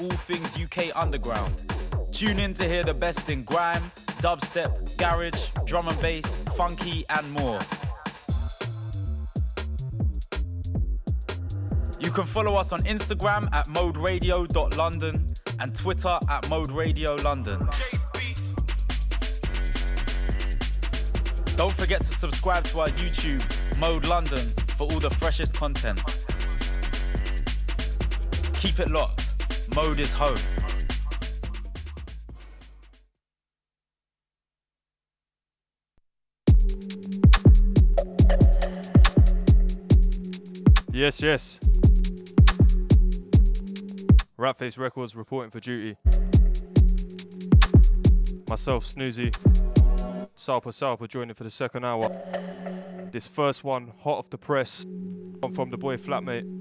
all things UK underground. Tune in to hear the best in grime, dubstep, garage, drum and bass, funky, and more. You can follow us on Instagram at moderadio.london and Twitter at Mode Radio London. Don't forget to subscribe to our YouTube, Mode London, for all the freshest content. Keep it locked. Mode is home. Yes, yes. Ratface Records reporting for duty. Myself, Snoozy. Salpa Salpa joining for the second hour. This first one, hot off the press, from the boy Flatmate.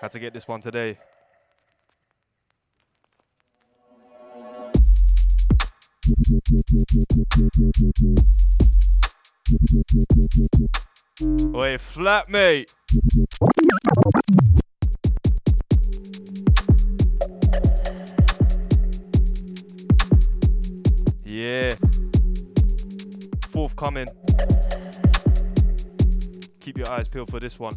Had to get this one today. Oi, Flatmate! Yeah. Forthcoming. Keep your eyes peeled for this one.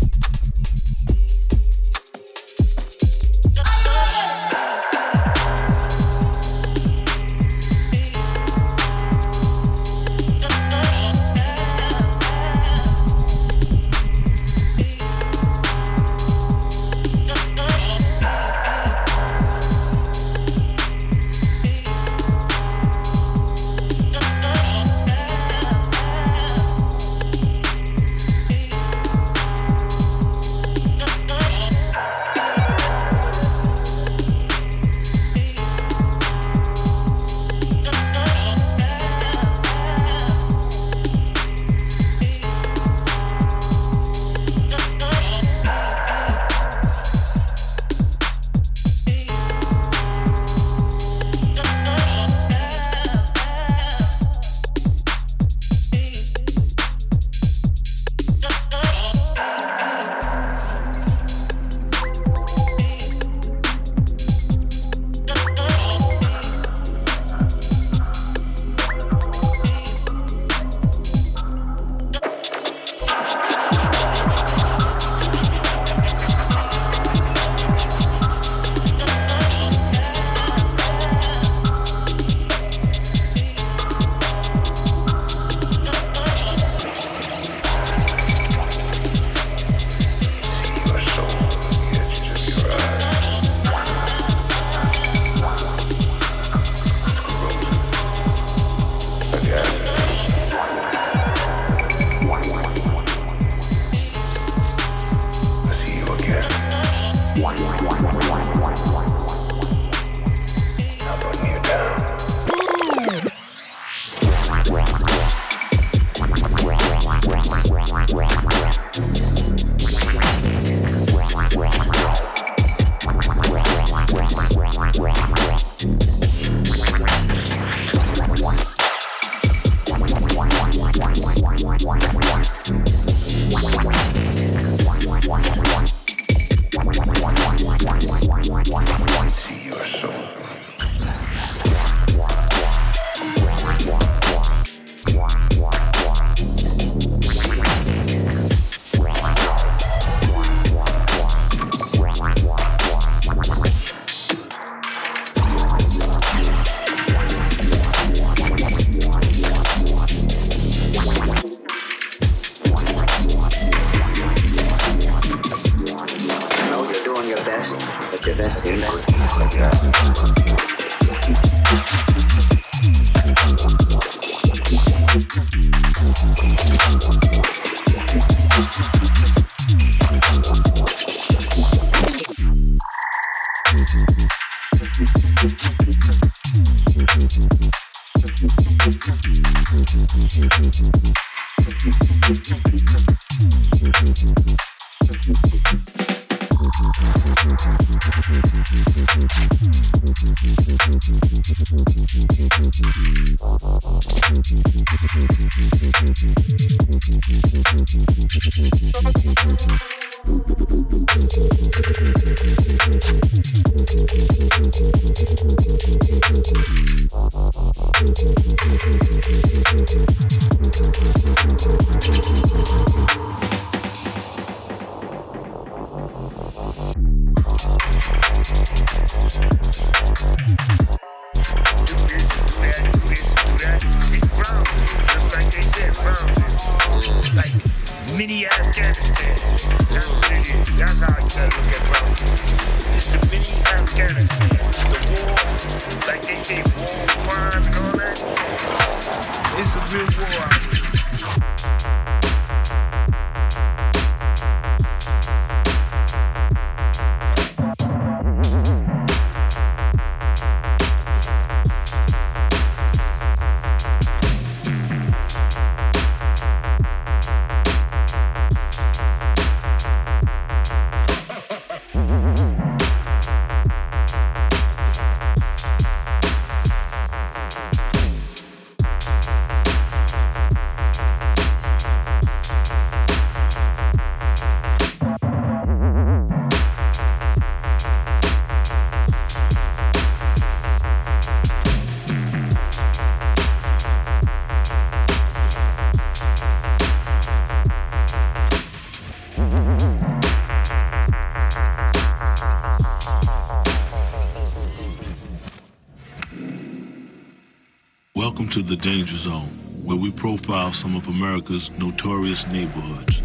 to the Danger Zone, where we profile some of America's notorious neighborhoods.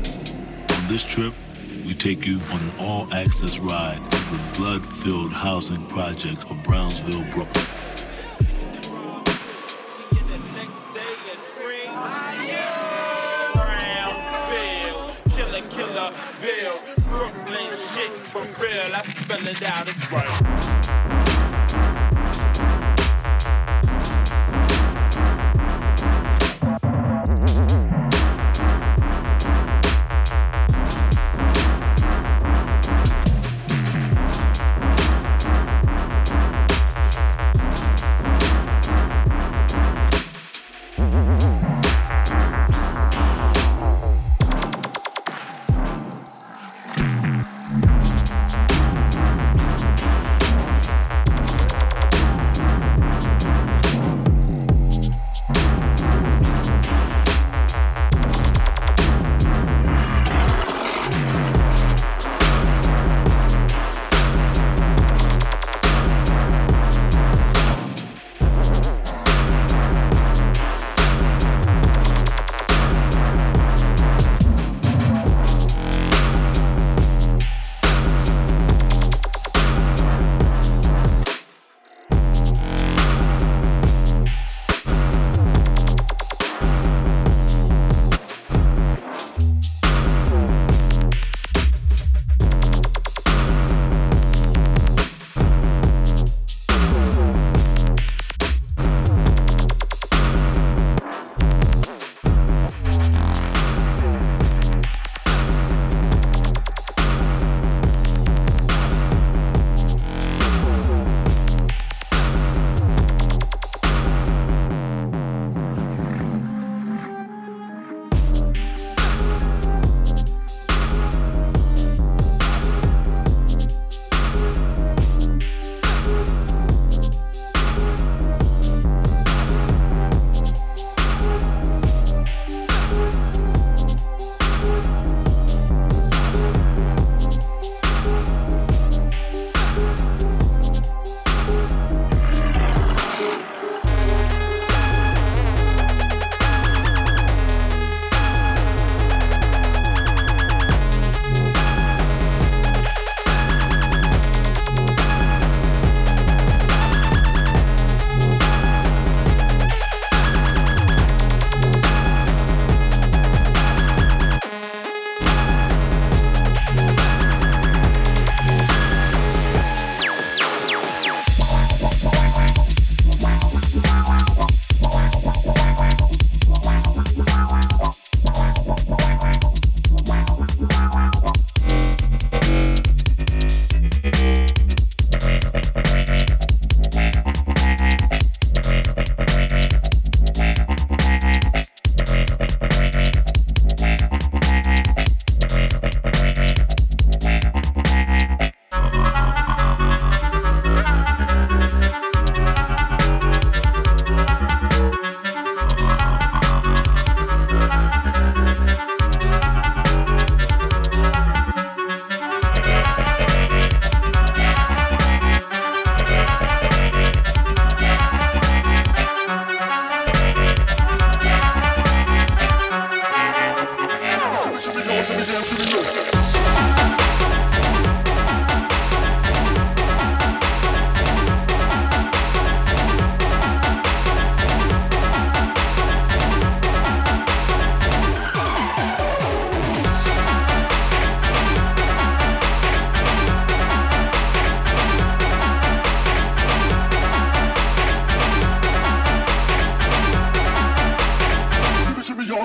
On this trip, we take you on an all access ride to the blood filled housing projects of Brownsville, Brooklyn. Bill, Brooklyn shit for real, I spell it out, it's right.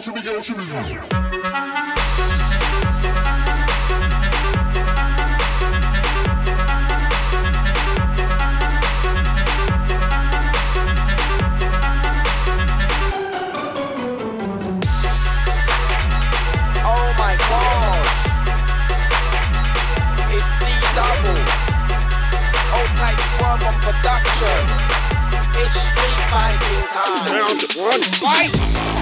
off, here we go, we oh go. production. It's street fighting time. Round one, fight!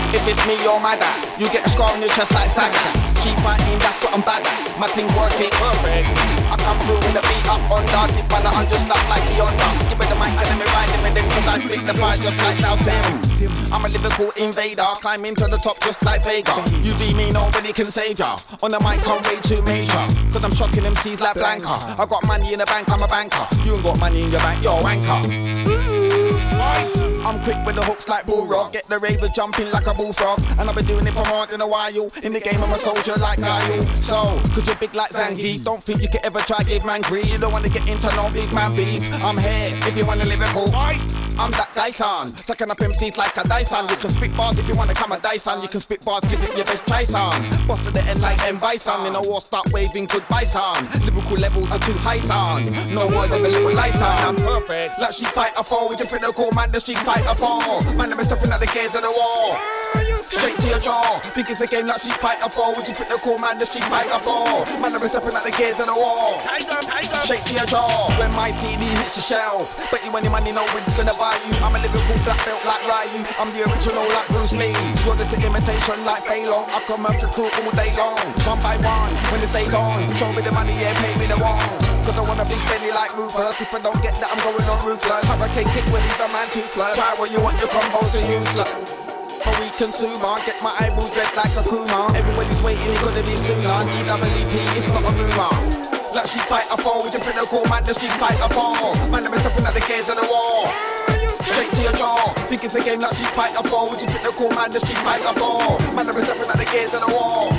Climb into the beat up on dark. If I I'm just slapped like Honda. Give me the mic and let me ride them and then cause I speak the fire just like. I'm a lyrical invader. Climbing to the top just like Vega. You be me, nobody can save ya. On the mic, I'm way too major. Cause I'm shocking MCs like Blanka. I got money in the bank, I'm a banker. You ain't got money in your bank, you're a wanker. I'm quick with the hooks like Balrog. Get the raver jumping like a bullfrog. And I've been doing it for more than a while. In the game, I'm a soldier like Guile. So, cause you're big like Zangief. Don't think you can ever try give man greed. You don't wanna get into no big man beef. I'm here if you wanna live it cool. I'm that Dyson, sucking up MCs like a Dyson. You can spit bars if you wanna come a Dyson. You can spit bars, give it your best try, son. Boss to the end like M Bison. In a war, start waving goodbye, son. Lyrical levels are too high, son. No word of a little lie, son. I'm perfect. Like she fight a foe, with different call man, the she fight a foe. Man, I'm stepping at the gates of the wall. Shake to your jaw. Think it's a game like she fight a foe. Would you fit the cool man, the she fight a foe? Man, I'm stepping at the gates of the wall. Shake to your jaw. When my CD hits the shelf. Bet you any money, no one's gonna buy you. I'm a lyrical black belt like Ryu. I'm the original like Bruce Lee. You're just an imitation like Fei Long. I come up the crew all day long. One by one, when the day's on. Show me the money, yeah, pay me the wrong. Cause I wanna be friendly like Rufus. If I don't get that, I'm going on ruthless. Hurricane kick with either man toothless. Try what you want, your combos are useless a consumer. Get my eyeballs red like Akuma. Everybody's waiting, it's gonna be sooner. DWP, it's not a rumor. Like she fight a fall with different call man, the street fight a fall. Man, I'm stepping at the gates of the wall. Straight to your jaw. Think it's a game like she fight a fall. Would you think the cool man, the street fight a fall? Man, I'm stepping at the gates of the wall.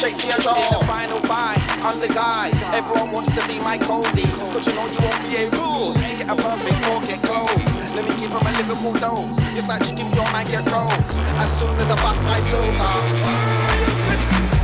Shake to your jaw. In the final fight, I'm the guy. Everyone wants to be my Cody. Cause you know you won't be able to get a perfect or get close. Let me give him a Liverpool dose. It's like give your man get rose. As soon as the bus rides over.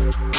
Thank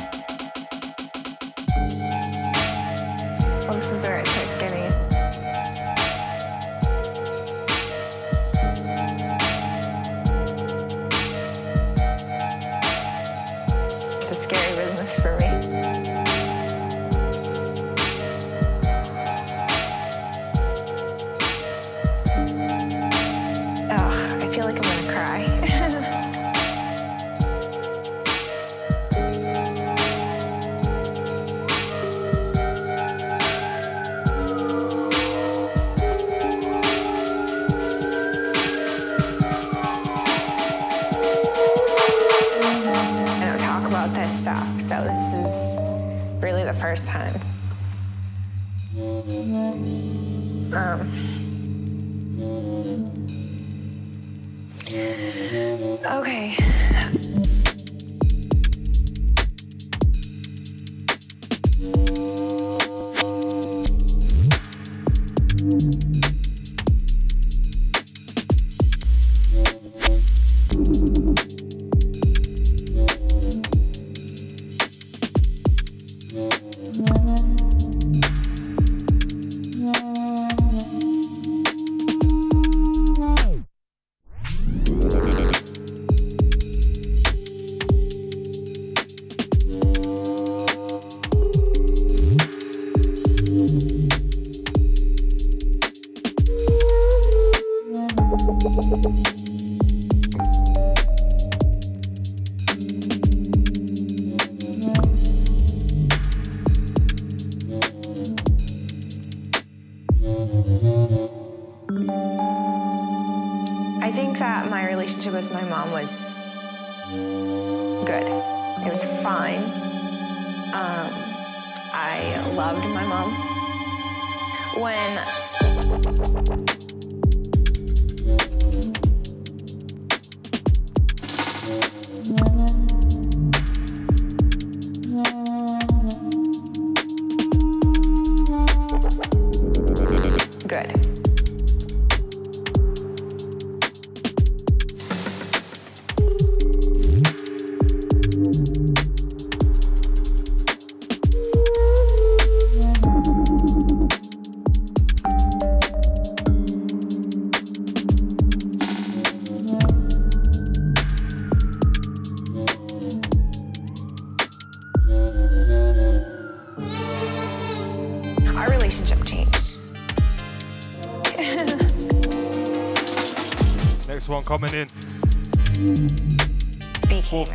months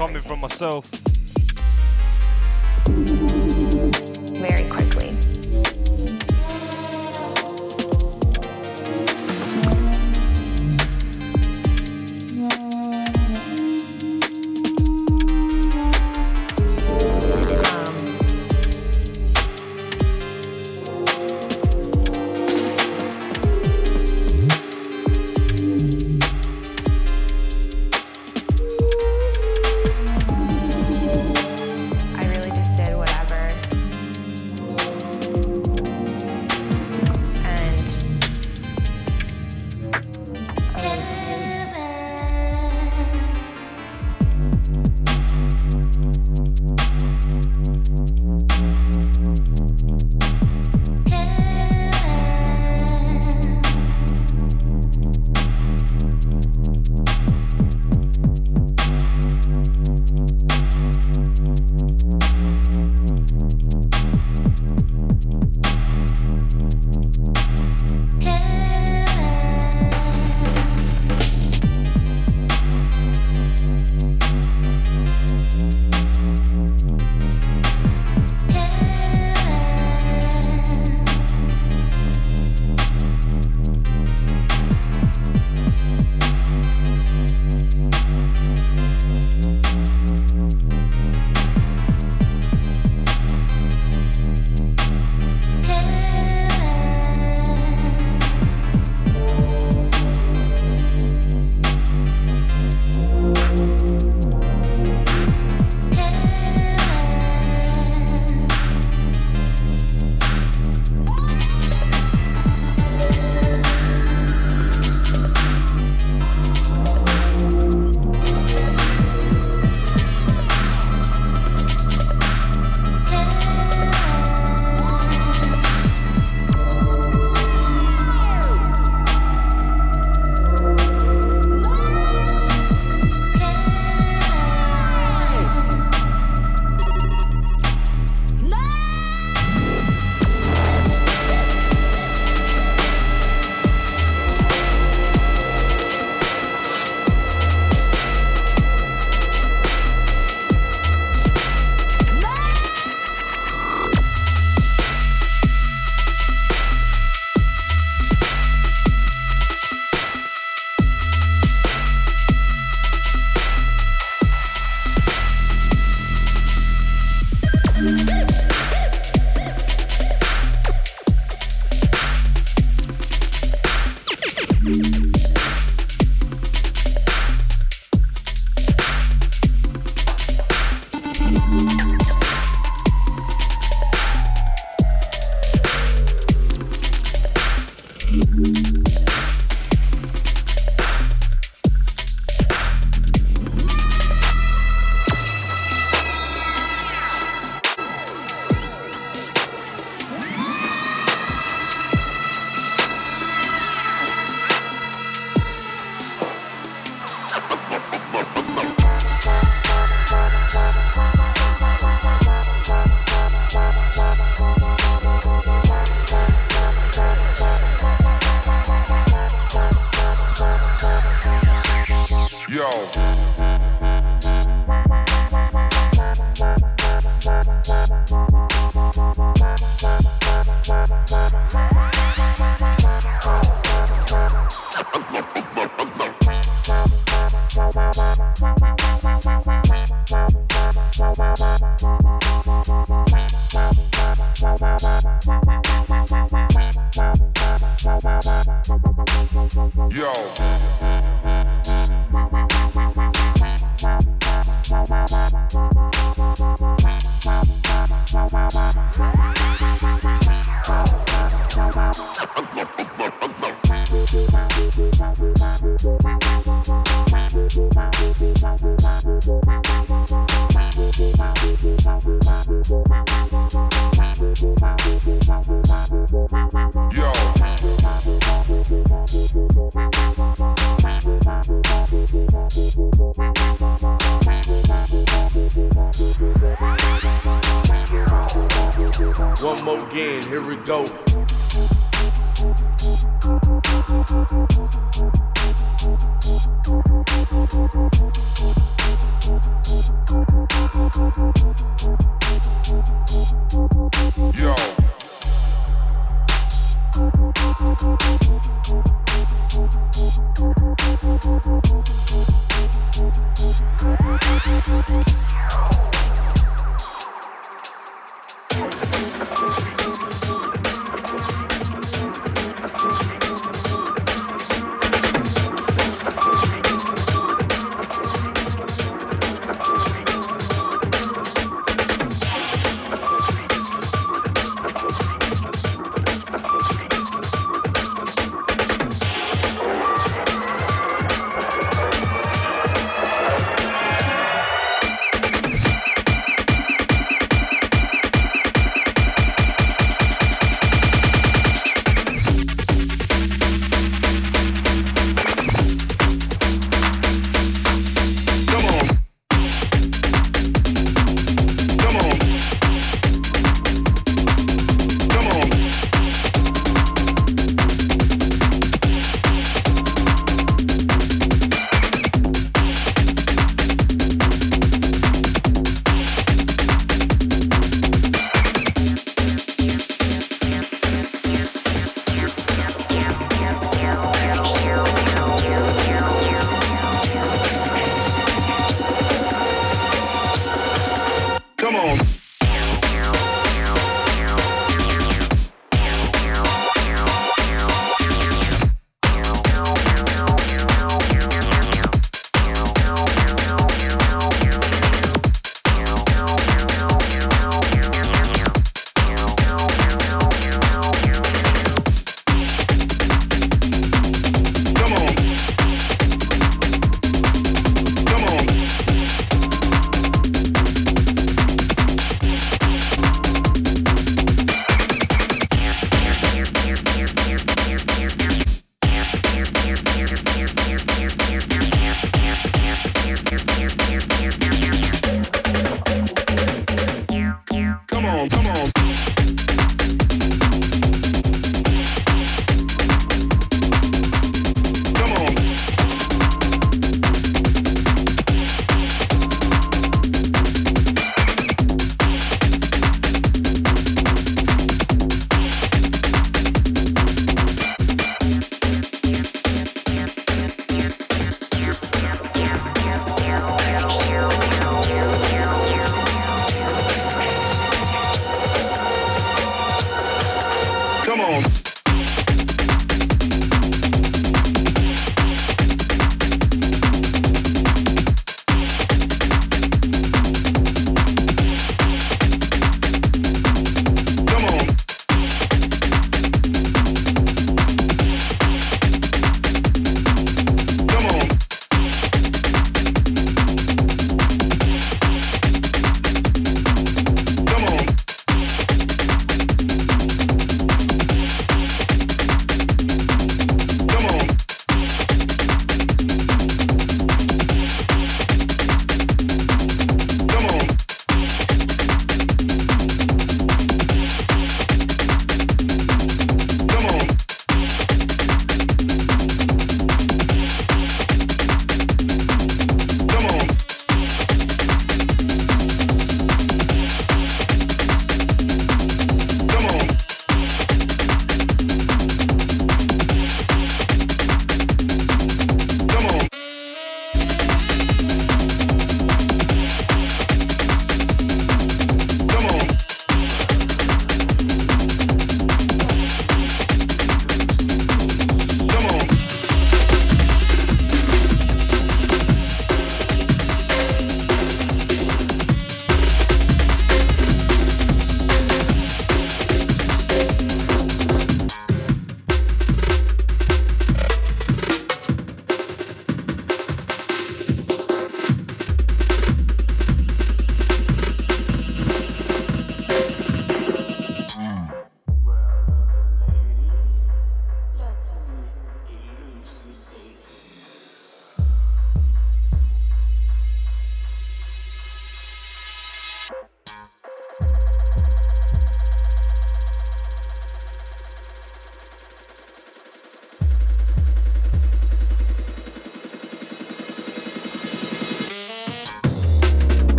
coming from myself.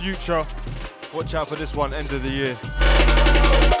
Future. Watch out for this one, end of the year.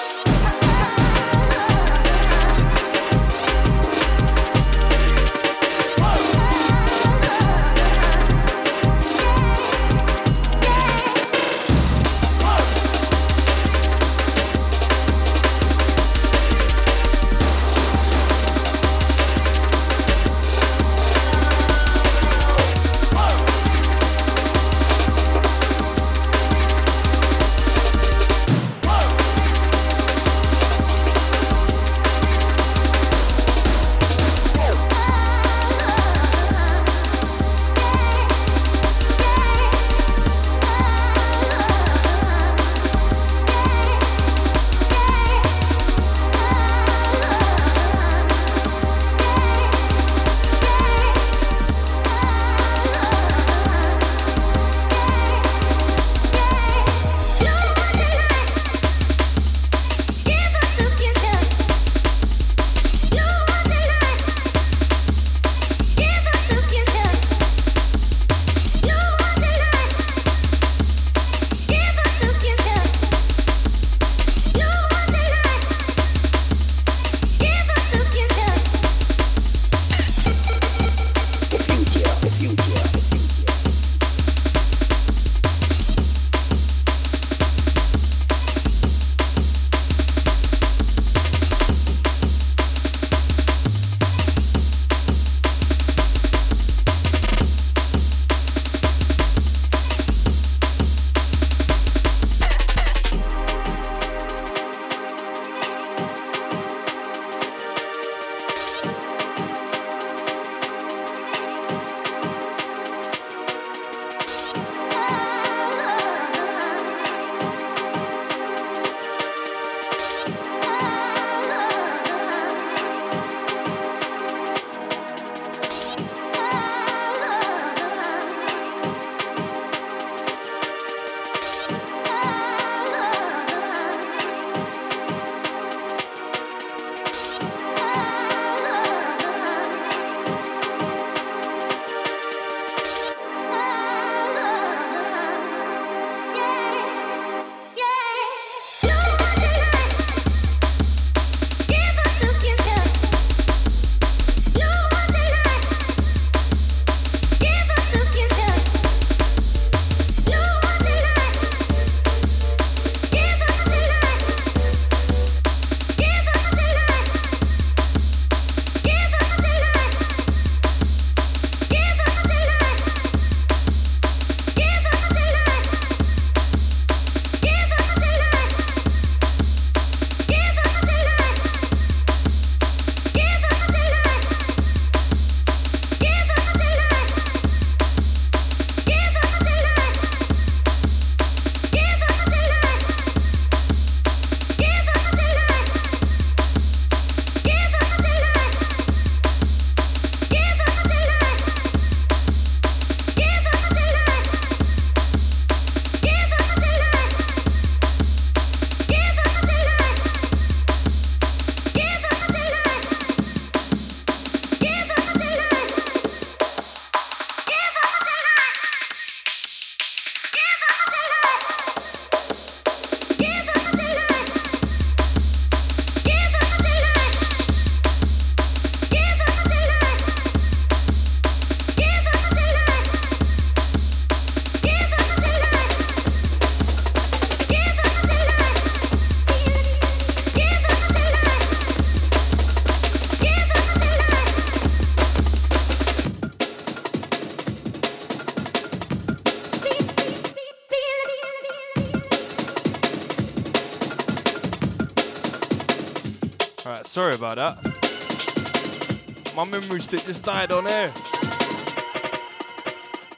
That. My memory stick just died on air.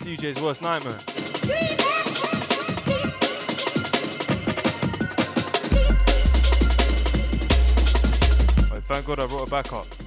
DJ's worst nightmare. thank God I brought it back up.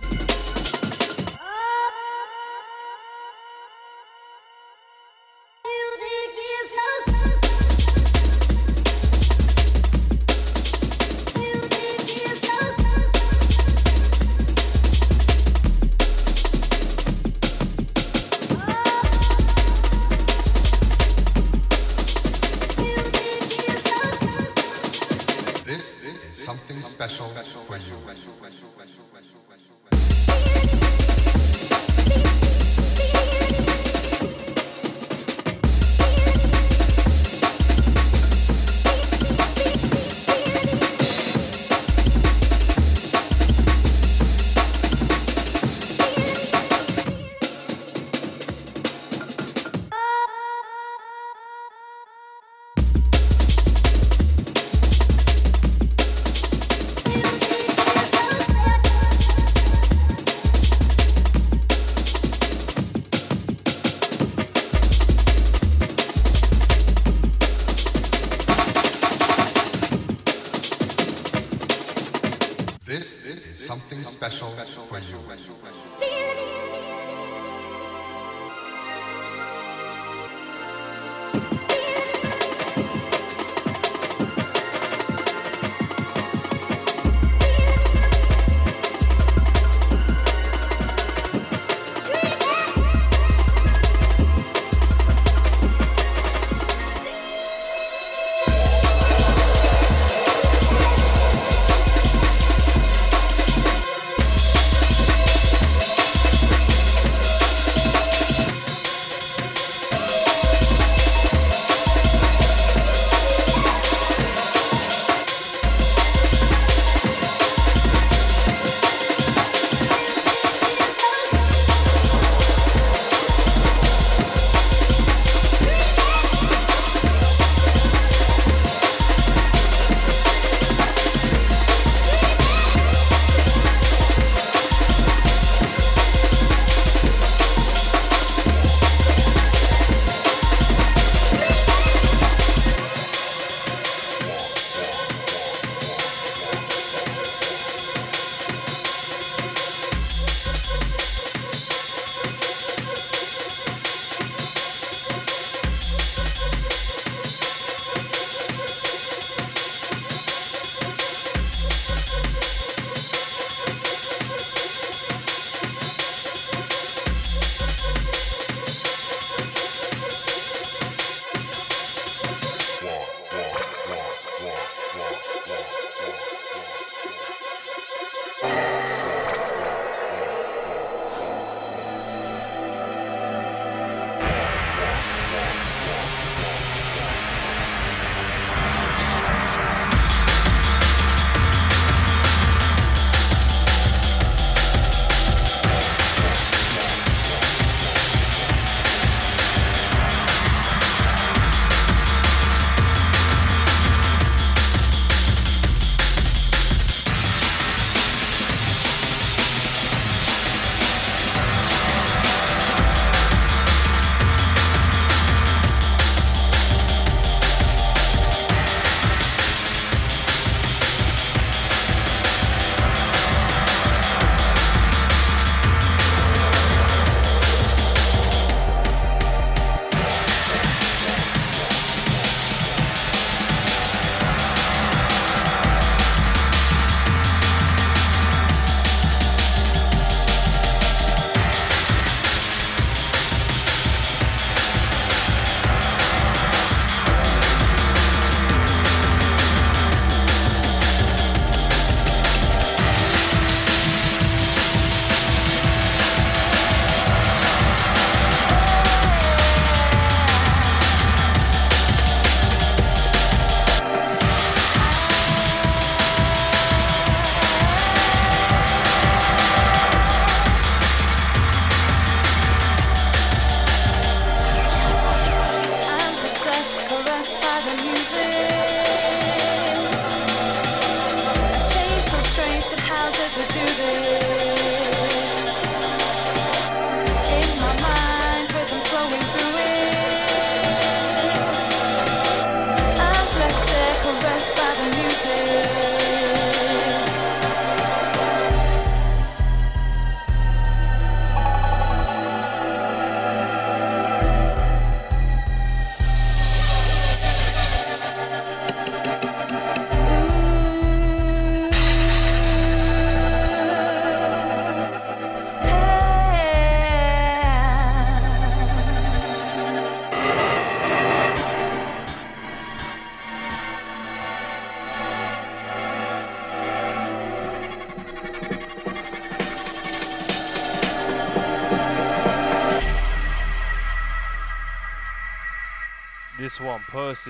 This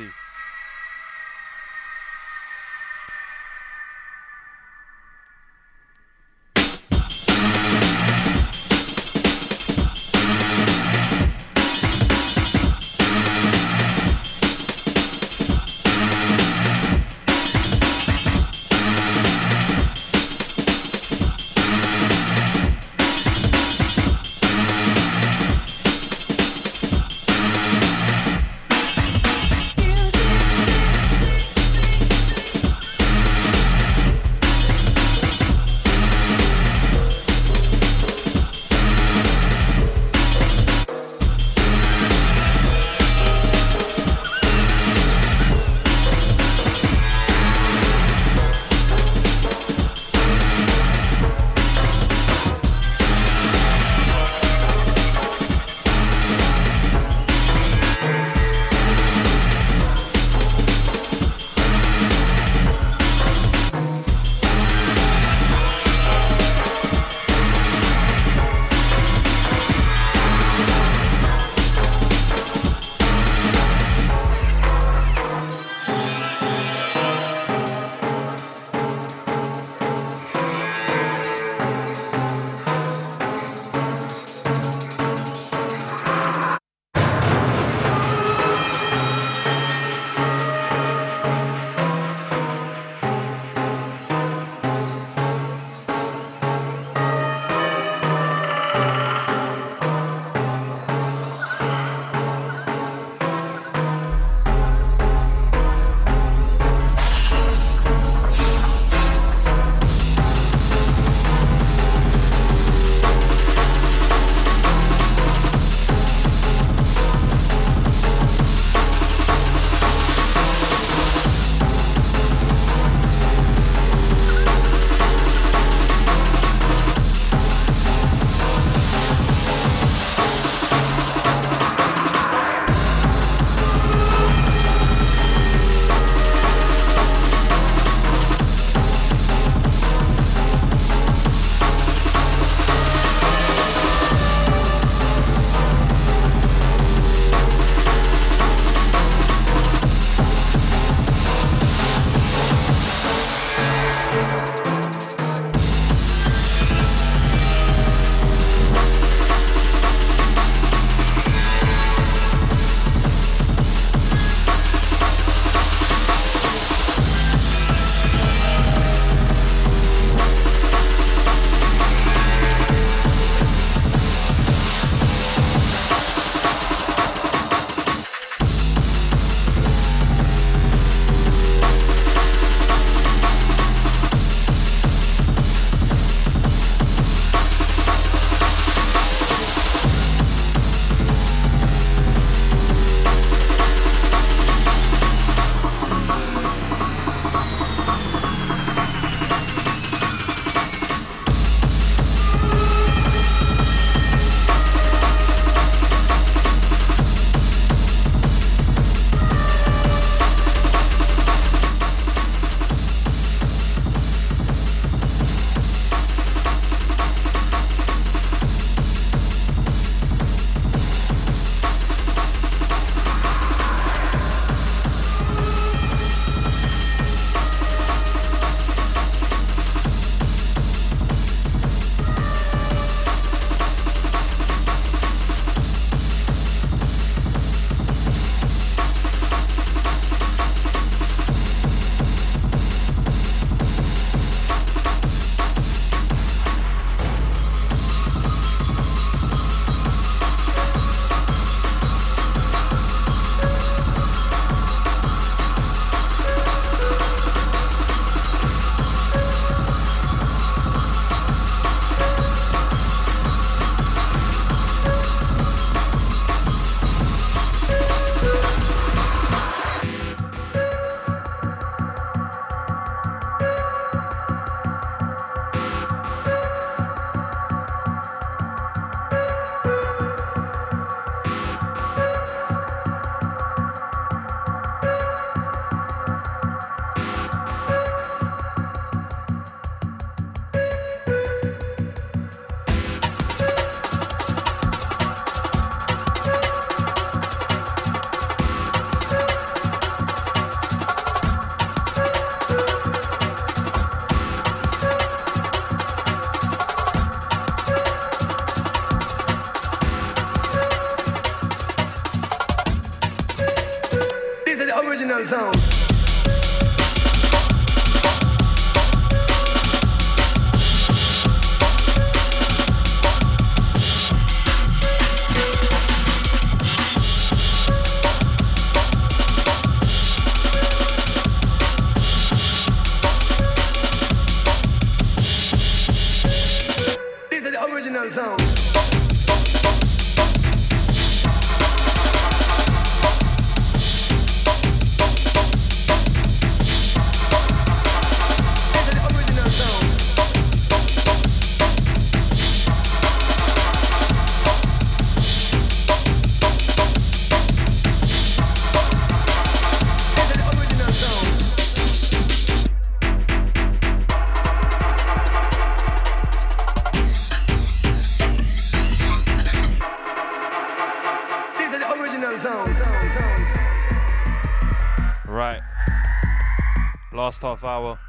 half hour.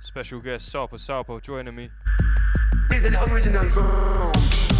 Special guest Salpo Salpo joining me. Is an original song.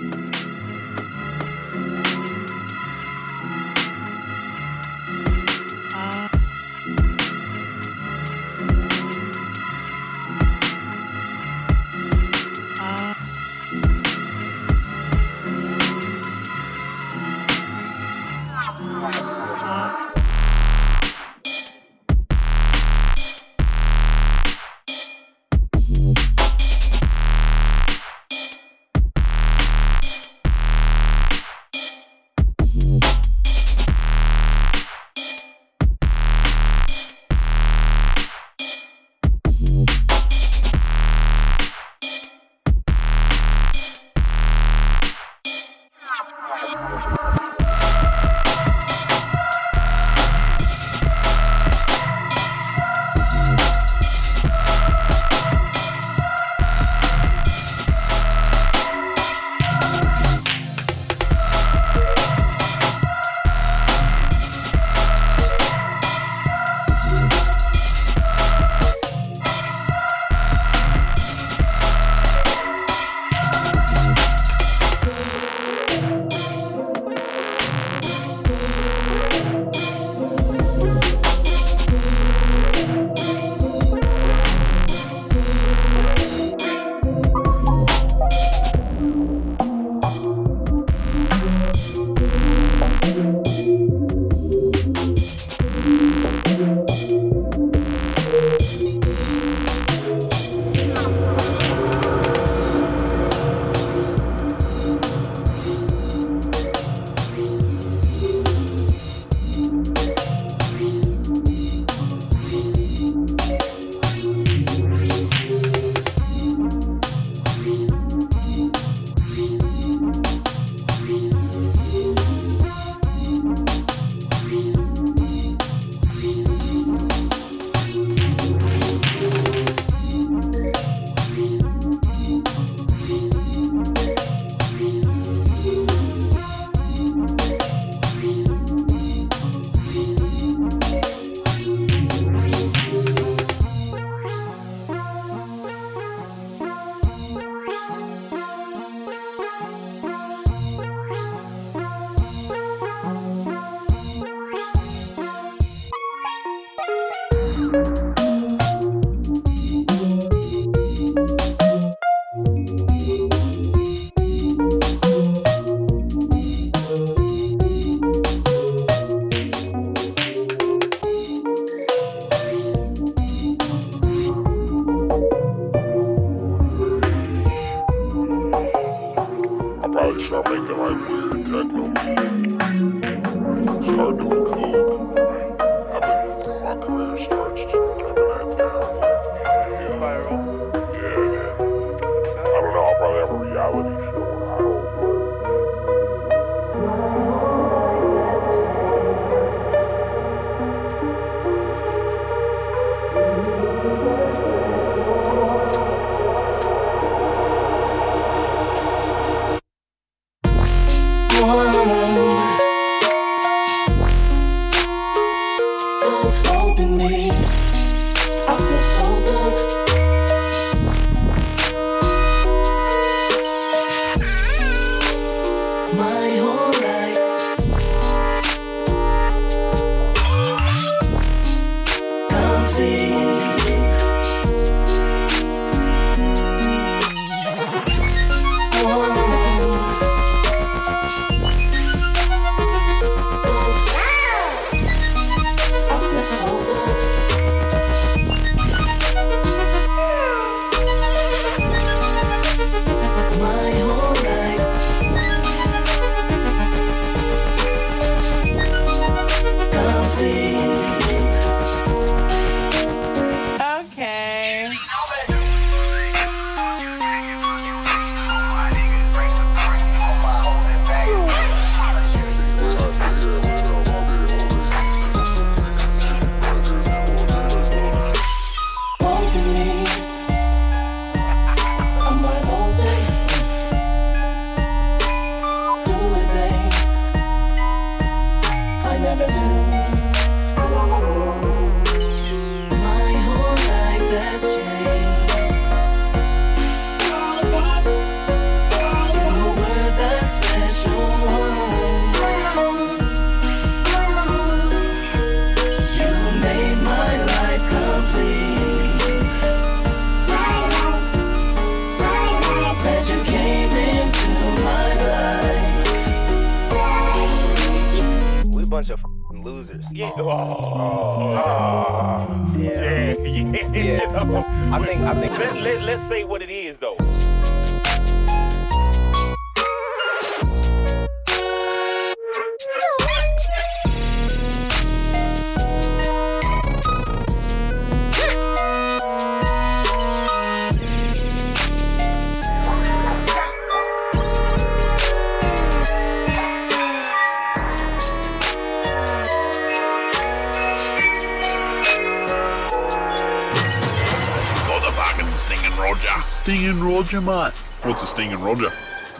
Música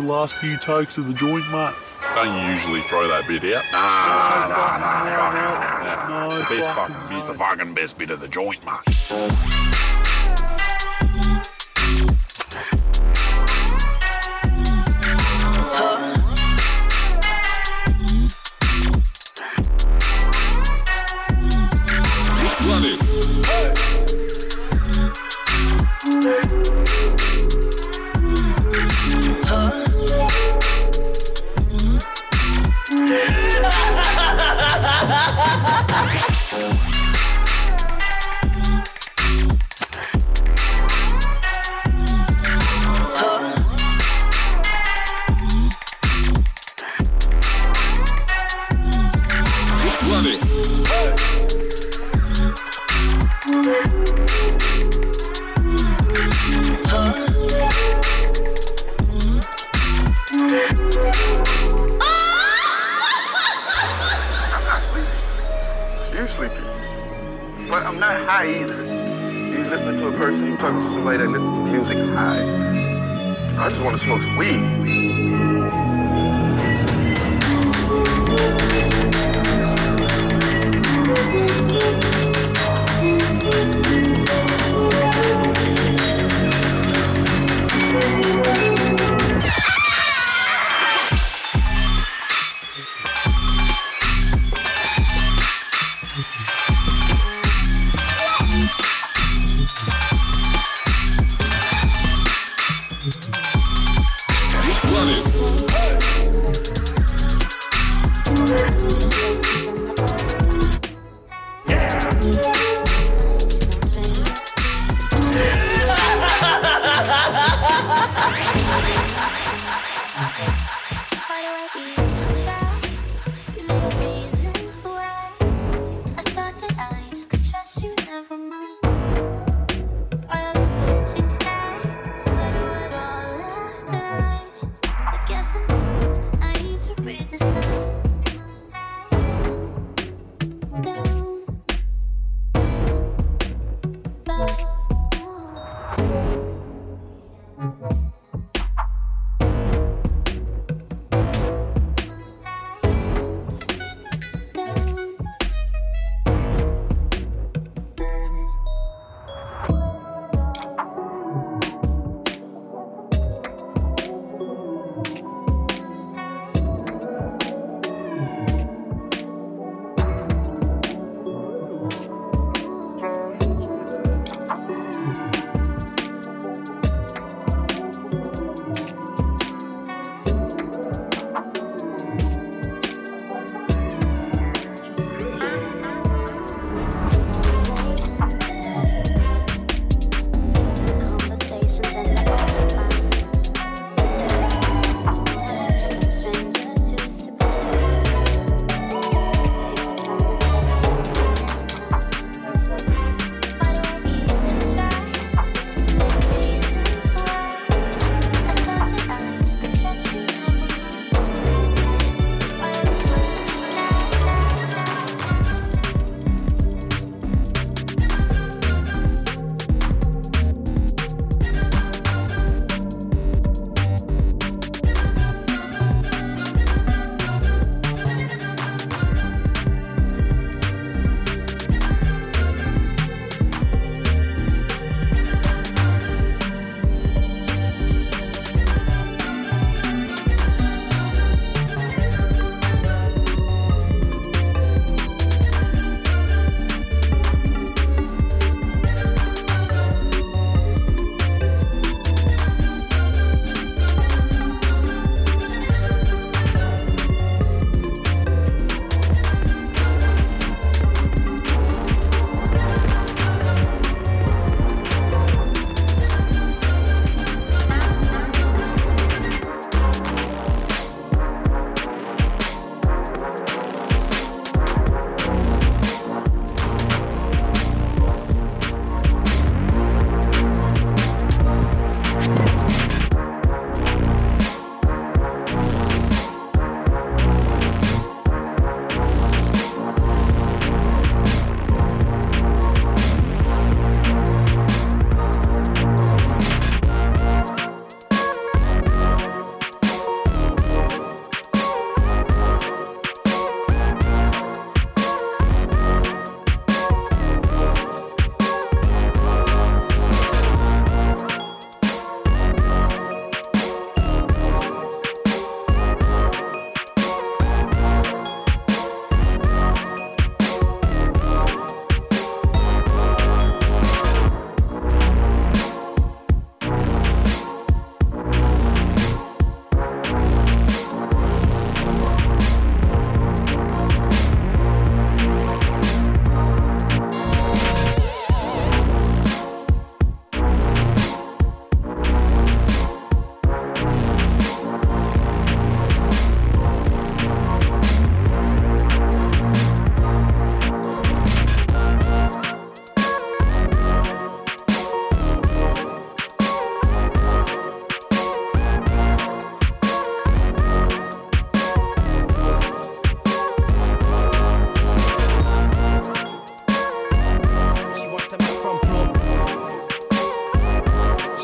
The last few tokes of the joint, mate. Don't you usually throw that bit out? Nah, nah, nah, nah, nah. nah. nah, nah. It's The best fucking, he's the fucking best bit of the joint, mate.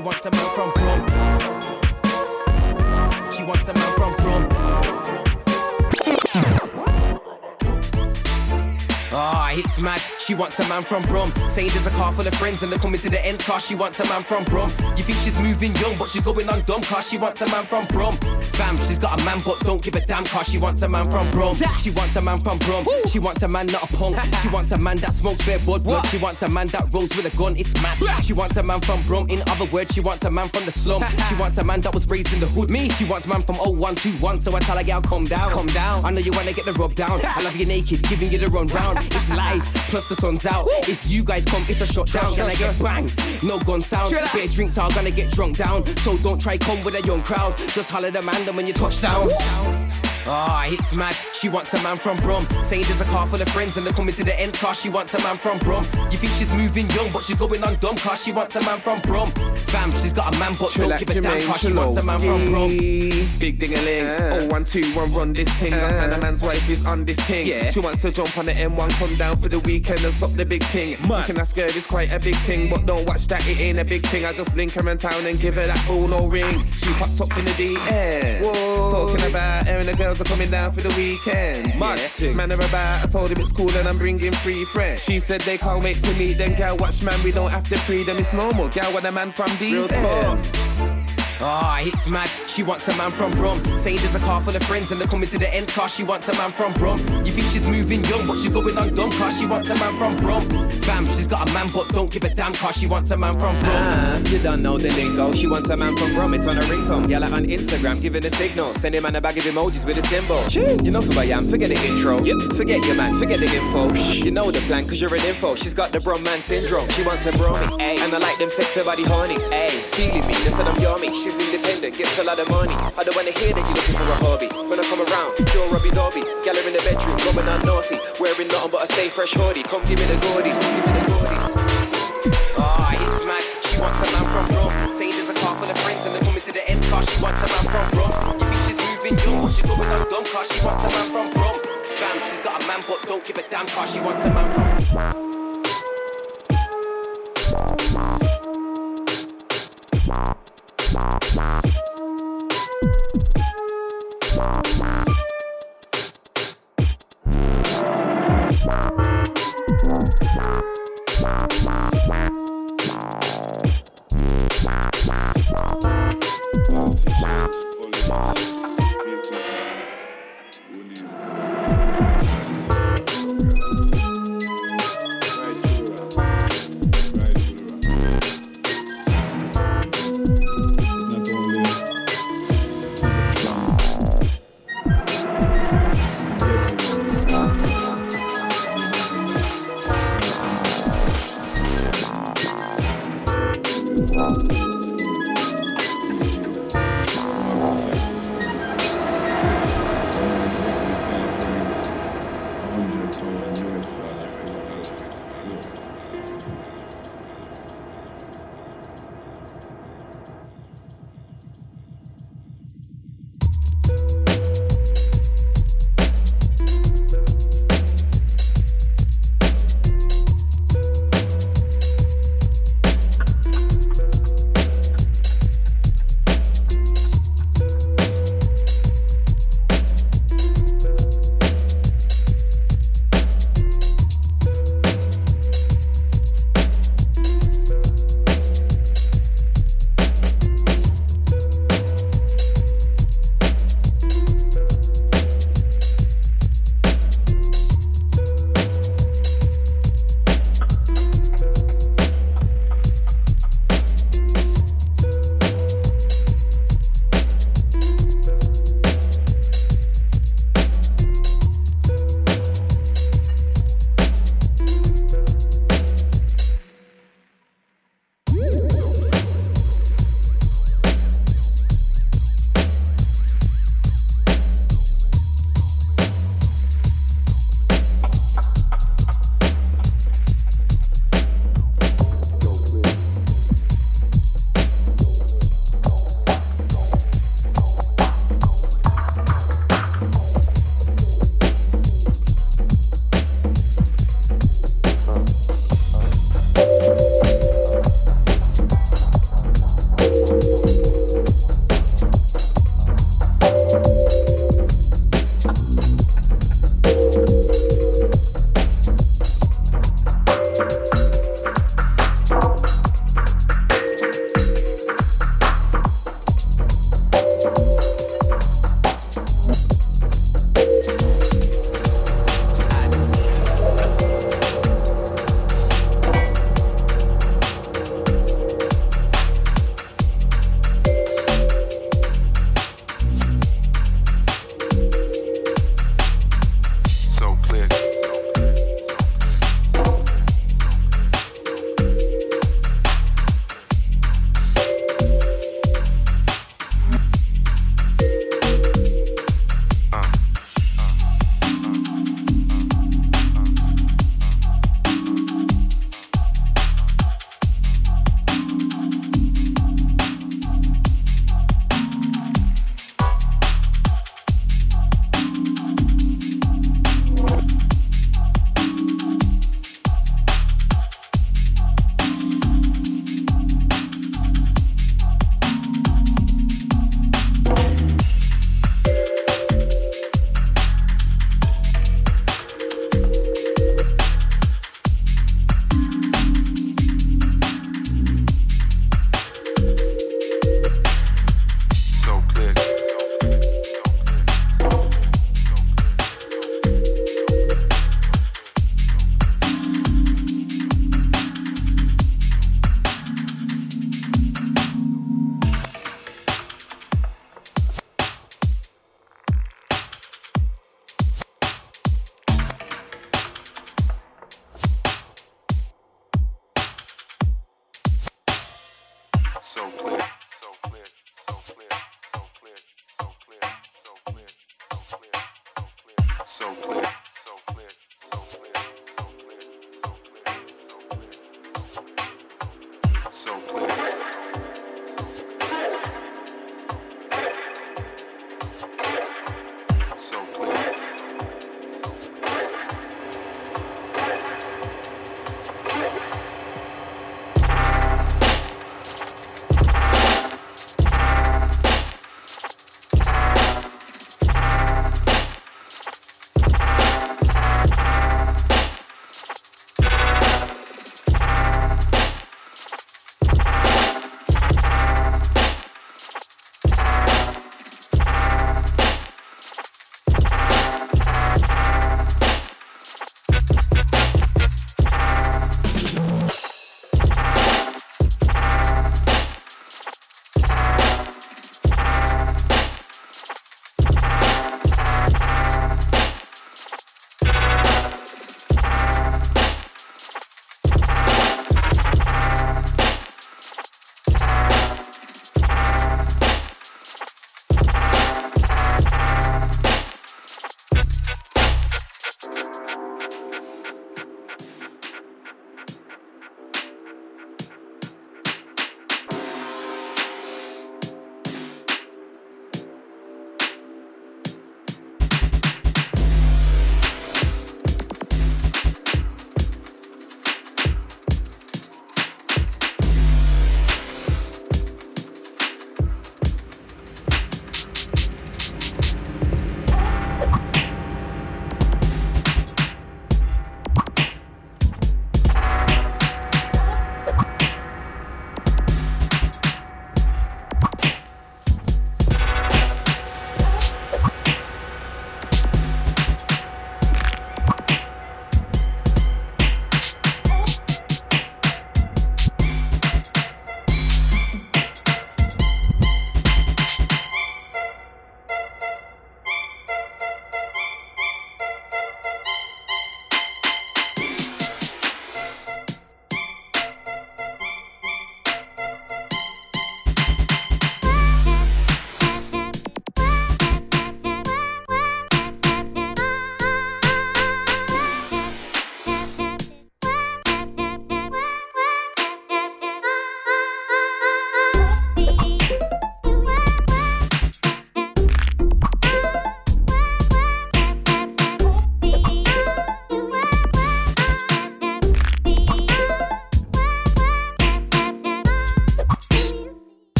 She wants a man from Brooklyn. She wants a man it's mad. She wants a man from Brum. Saying there's a car full of friends and they're coming to the ends car. She wants a man from Brum. You think she's moving young, but she's going on dumb car. She wants a man from Brum. Fam, she's got a man, but don't give a damn car. She wants a man from Brum. She wants a man from Brum. She wants a man, not a punk. She wants a man that smokes bare bud. Blood. She wants a man that rolls with a gun. It's mad. She wants a man from Brum. In other words, she wants a man from the slum. She wants a man that was raised in the hood. Me, she wants a man from 0121. So I tell her, gal, calm down. Calm down. I know you wanna get the rub down. I love you naked, giving you the run round. It's live, plus the sun's out. If you guys come, it's a shot down. Gonna get bang, no gun sound. Beer drinks are gonna get drunk down. So don't try come with a young crowd. Just holler the man, then when you touch down. Ah, it's mad. She wants a man from Brum. Saying there's a car full of friends and they're coming to the ends car. She wants a man from Brum. You think she's moving young, but she's going on dumb car. She wants a man from Brum. Fam, she's got a man, but don't give a damn car. She wants a man from Brum. Big ding a ling. Oh, one, two, one, run this thing. and a man's wife is on this thing. Yeah. She wants to jump on the M1, come down for the weekend and suck the big thing. You can ask her, it's quite a big thing, but don't watch that, it ain't a big thing. I just link her in town and give her that ball no ring. She popped up in the DM. Whoa. Talking about her and the girls are coming down for the weekend. Mad yeah. Man, are about, I told him it's cool and I'm bringing free friends. She said they can't wait to meet them. girl, watch man, we don't have to pre them, it's normal. Gal, what a man from these Real ends. Ah, it's mad. She wants a man from Brum. Saying there's a car full of friends and they're coming to the ends car. She wants a man from Brum. You think she's moving young, but she's going on dumb car. She wants a man from Brum. Fam, she's got a man, but don't give a damn car. She wants a man from Brum. Ah, you don't know the lingo. She wants a man from Rum. It's on her ringtone. Yeah, like on Instagram, giving a signal. Send him man a bag of emojis with a symbol. You know who I am. Forget the intro. Yep. Forget your man. Forget the info. You know the plan, cause you're an info. She's got the Brum man syndrome. She wants a bromie. Ay. And I like them sexy body hornies. Ay. Feeling me, listen, I'm yummy. She's is independent, gets a lot of money. I don't wanna hear that you're looking for a hobby. When I come around, you're Robbie Dobby. Gal in the bedroom, going on naughty. Wearing nothing but a stay fresh hoodie. Come give me the goodies, give me the goodies. Ah, oh, it's mad. She wants a man from Brum. Say there's a car for the friends and they're coming to the end car. She wants a man from Brum. You think she's moving young, but she's going on dumb car. She wants a man from Brum. Fam, she's got a man, but don't give a damn car. She wants a man from. Wow. Bye.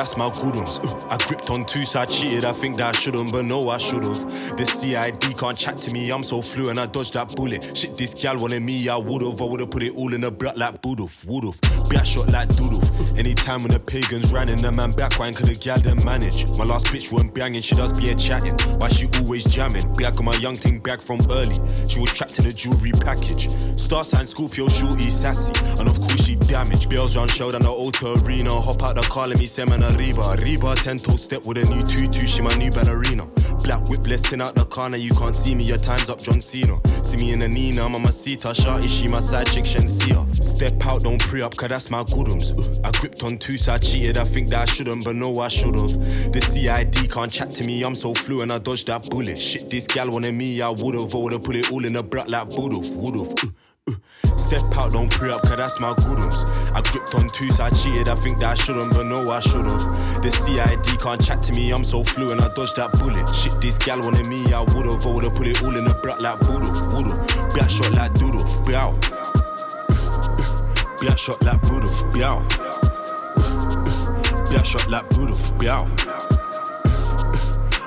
That's my goodums. I gripped on two, so I cheated. I think that I shouldn't, but no, I should've. The CID can't chat to me, I'm so fluent, I dodged that bullet. Shit, this gal wanted me, I would've. I would've put it all in a block like Buduf, would've. Be a shot like Doodoof. Anytime when the pagans ran in, the man backwine, cause the gal didn't manage. My last bitch wasn't banging, she does be a chatting. Why she always jamming? Back on my young thing back from early. She was trapped in a jewelry package. Star sign Scorpio, shorty sassy. And of course she damaged. Bills run showed on the auto arena. Hop out the car, let me send man a Reba. Reba, 10 toe step with a new tutu, she my new ballerina. Black whip listing out the corner, you can't see me, your time's up, John Cena. See me in a Nina, Mama Sita, Shawty, she my side chick, Shensia. Step out, don't pre up, cause that's my goodums. Uh, I gripped on two, so I cheated, I think that I shouldn't, but no, I should've. The CID can't chat to me, I'm so fluent, I dodged that bullet. Shit, this gal wanted me, I would've, I would've put it all in a brat like Would've, would've. Step out, don't pre up, cause that's my goodums. I gripped on two, so I cheated. I think that I shouldn't, but no, I should've. The CID can't chat to me, I'm so fluent, I dodged that bullet. Shit, this gal wanted me, I would've, I would've put it all in a brat like would've, would've. Be shot like doodle, be out. Be shot like Budov, be out. Be shot like Budov, be out.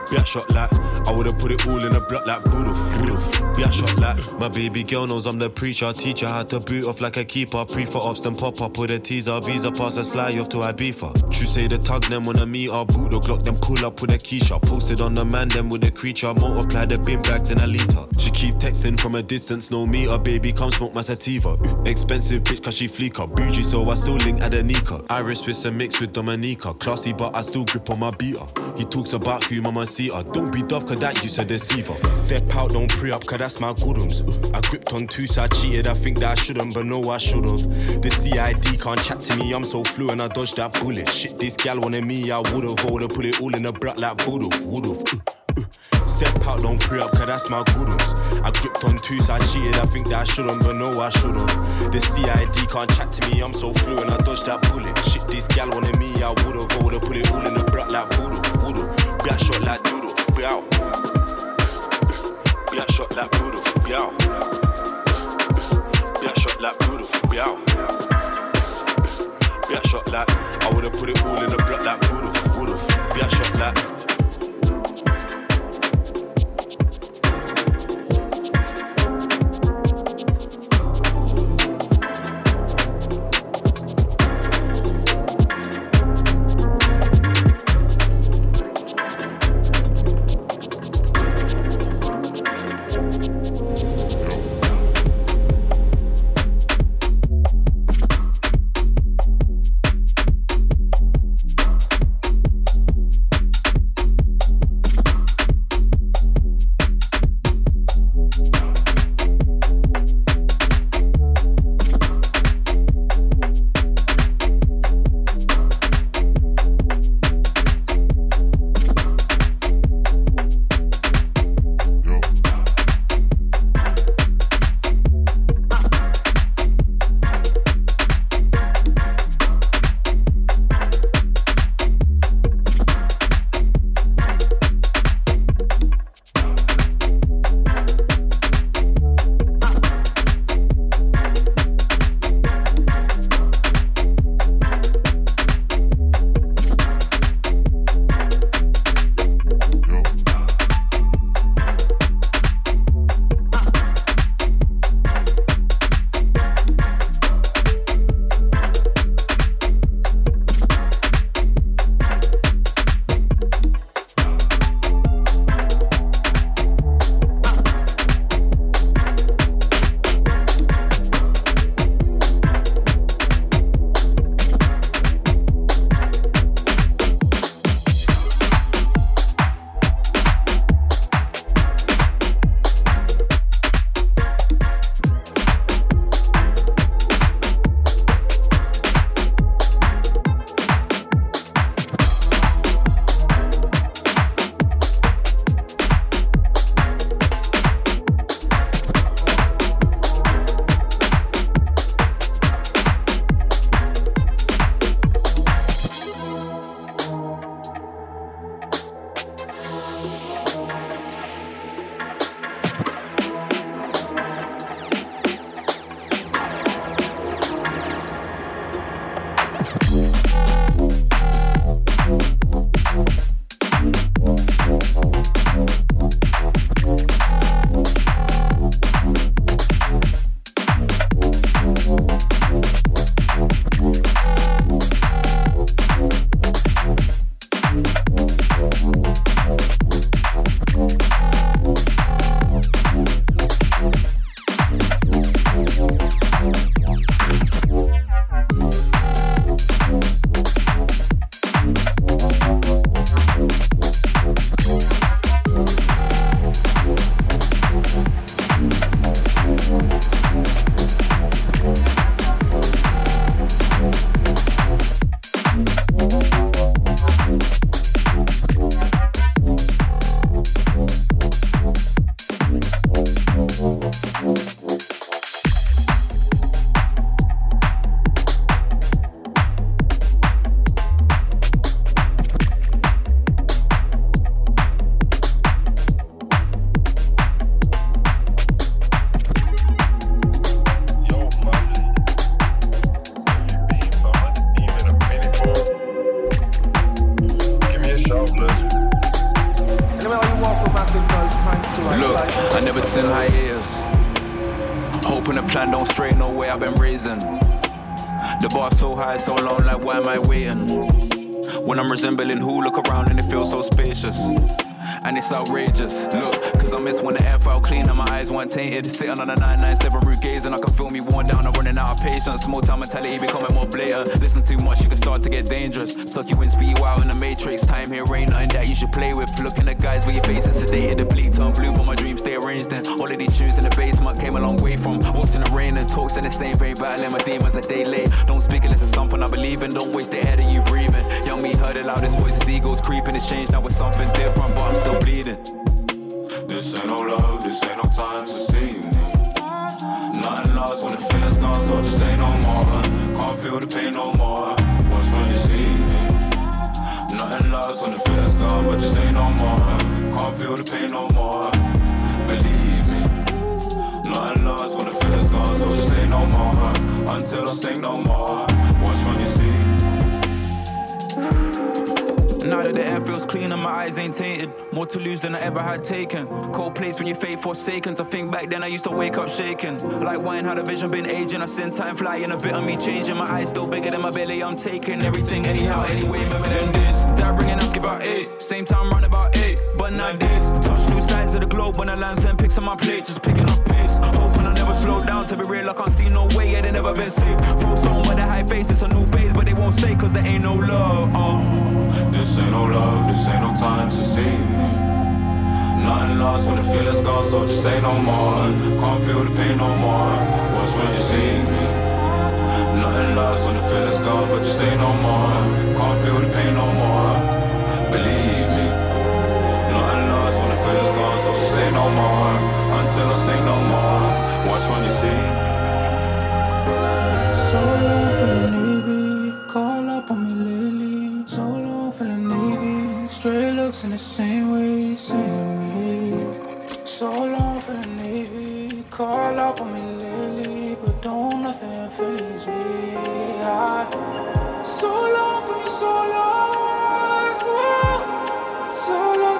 Be shot like I would've put it all in a block like Budov, Budov. Be a shot like my baby girl knows I'm the preacher. Teacher had to boot off like a keeper. Pre for ops, then pop up with a teaser. Visa pass, let's fly off to Ibiza. True say the tug, them when I meet her. Boot the Glock, then pull up with a keysha. Posted on the man, then with a creature. Multiply the bin bags in a liter. She keep texting from a distance, no meter. Baby, come smoke my sativa. Expensive bitch, cause she fleeker. Bougie, so I still link Adenika. Irish with and mix with Dominica. Classy, but I still grip on my beater. He talks about who mama see her. Don't be tough, cause that you's a deceiver. Step out, don't pre up, cause that's my goodums. Ooh, I gripped on two, so I cheated. I think that I shouldn't, but no, I should've. The CID can't chat to me, I'm so fluent, I dodged that bullet. Shit, this gal wanted me, I would've, would've put it all in a brat like would've, would've. Ooh, ooh. Step out, don't pre up, cause that's my goodums. I gripped on two, so I cheated. I think that I shouldn't, but no, I should've. The CID can't chat to me, I'm so fluent, I dodged that bullet. Shit, this gal wanted me, I would've, would've put it all in a brat like would've. Be a shot like doodle, be out. Shot like doodle, be out. Be a shot like doodle, be out. Be a shot like I would've put it all in a block like would've, would've. Be a shot like. still hiatus. Hoping the plan don't stray no way I've been raising. The bar so high, so low, like why am I waiting? When I'm resembling who, look around and it feels so spacious and it's outrageous. Look, cause I miss when the air felt clean and my eyes weren't tainted. Sitting on a 997 route gazing, I can feel me worn down, I'm running out of patience. Small town mentality becoming more blatant. Listen too much, you can start to get dangerous. Suck you in, speed out in the matrix. Time here ain't nothing that you should play with. Looking at guys where your face is sedated, the bleed turn blue, but my dreams stay arranged. Then all of these tunes in the basement came a long way from walks in the rain and talks in the same vein, battling my demons a day late. Don't speak unless it's something I believe in. Don't waste the air that you breathing. Young me heard it loudest voices, egos creeping. It's changed now with something different, but I'm still bleeding. This ain't no love, this ain't no time to see me. Nothing lost when the feeling's gone, so just say no more. Can't feel the pain no more. Watch when you see me. Nothing lost when the feeling's gone, but just say no more. Can't feel the pain no more. Believe me. Nothing lost when the feeling's gone, so just say no more. Until I sing no more. Watch when you see. Now that the air feels clean and my eyes ain't tainted, more to lose than I ever had taken. Cold place when your fate forsaken. To think back then, I used to wake up shaking. Like wine, had a vision been aging. I seen time flying, a bit of me changing. My eyes still bigger than my belly. I'm taking everything anyhow, anyway. Moving them days. Dad bringing us give out eight. Same time, round about eight. But nowadays, touch new sides of the globe when I land send pics on my plate, just picking up pace. Hoping I never slow down to be real. I can't see no way, yeah, they never been safe. Throw stone with a high face, it's a new phase, but they won't say cause there ain't no love. Uh. This ain't no love, this ain't no time to see me. Nothing lost when the feeling's gone, so just say no more. Can't feel the pain no more. Watch when you see me. Nothing lost when the feeling's gone, but just say no more. Can't feel the pain no more. Believe me. Nothing lost when the feeling's gone, so just say no more. Until I say no more. Watch when you see. So in the same way, same way. So long for the Navy, call up on me lately, but don't nothing phase me. I, so long for me, so long, ooh, so long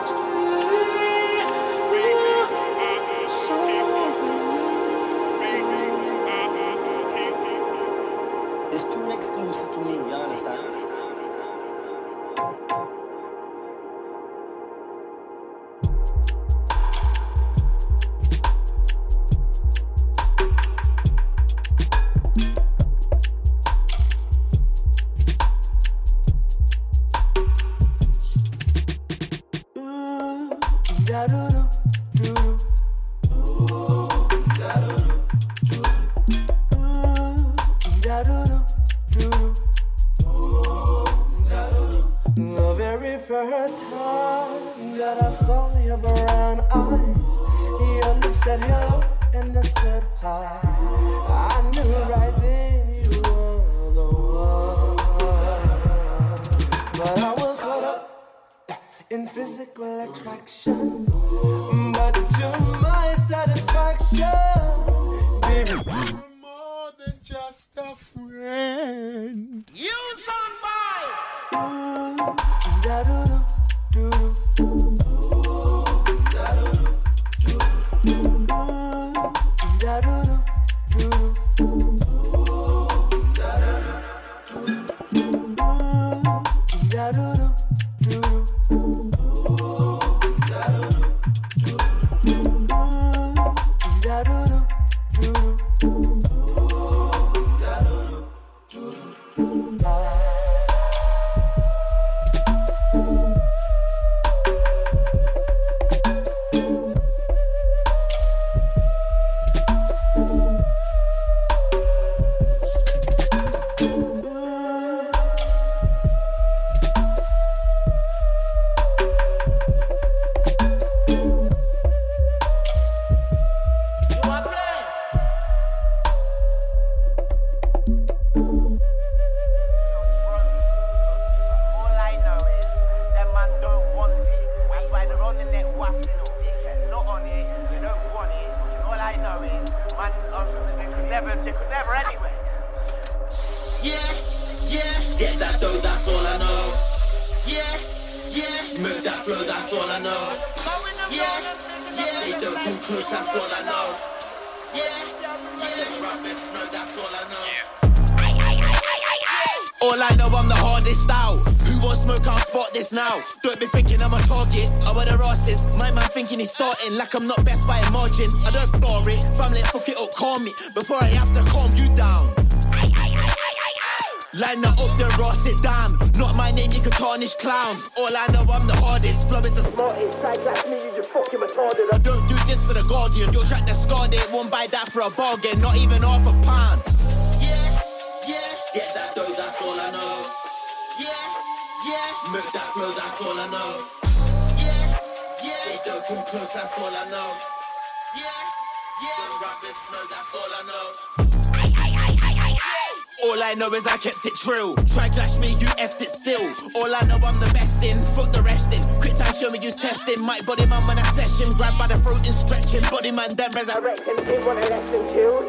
i reckon they wanna let them kill.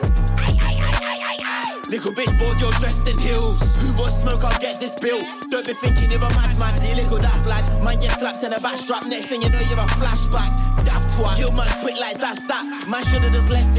Little bitch, boy, you're dressed in heels. Who wants smoke? I'll get this bill. Don't be thinking you're a madman, you little that flag, Man, get slapped in the back strap. Next thing you know, you're a flashback. Daft twat. Kill man quick like that's that. Man should've just left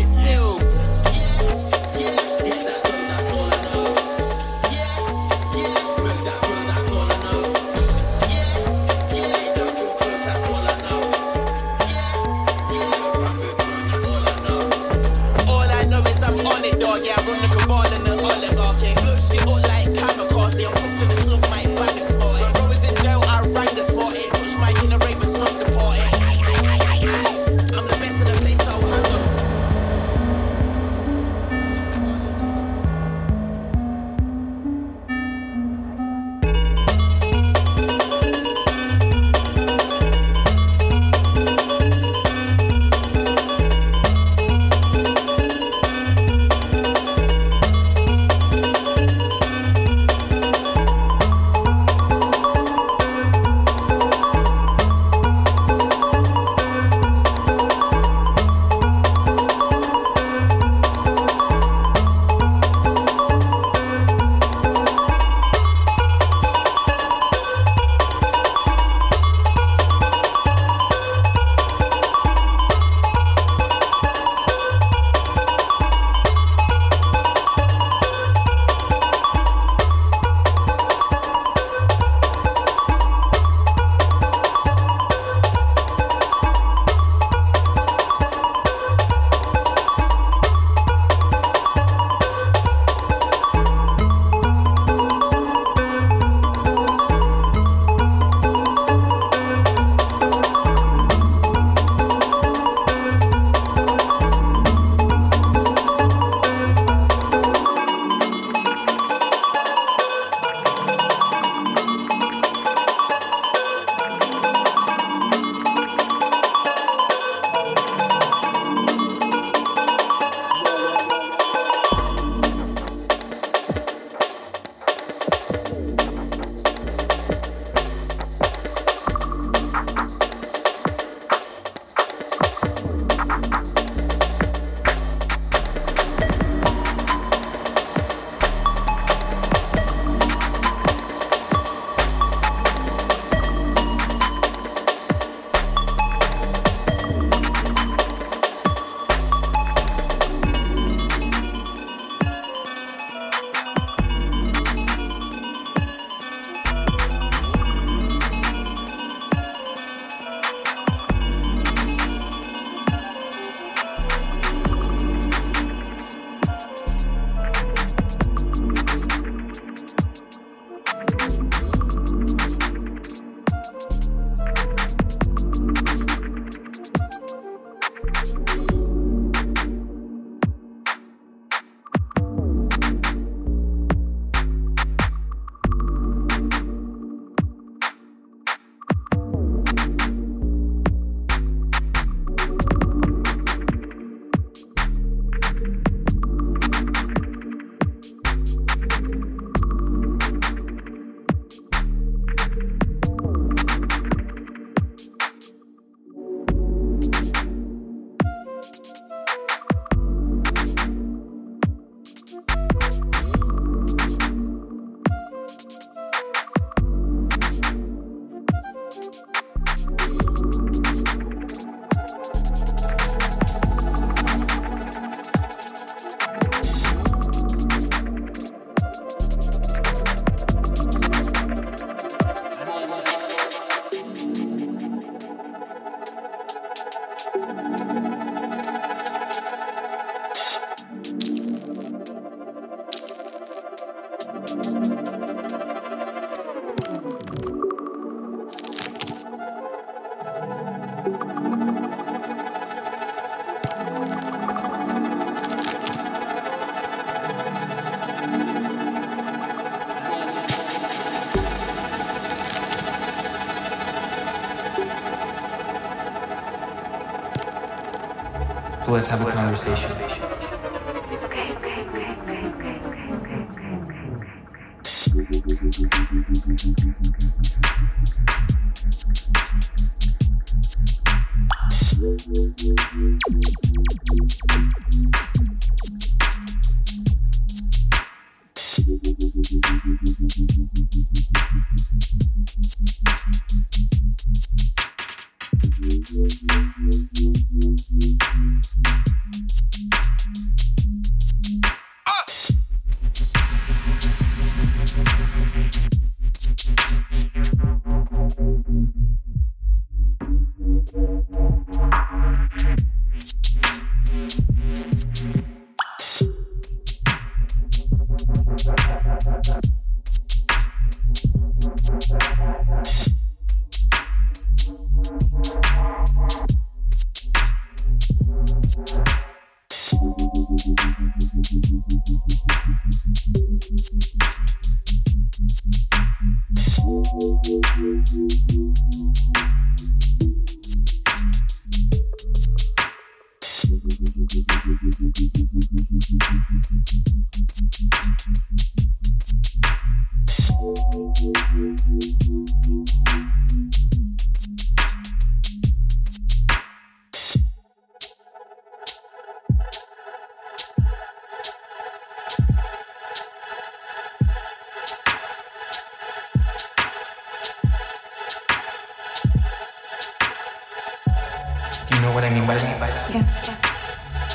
let's have a conversation.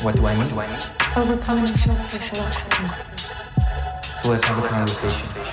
What do I mean? Overcoming social social awkwardness. So let's have a conversation.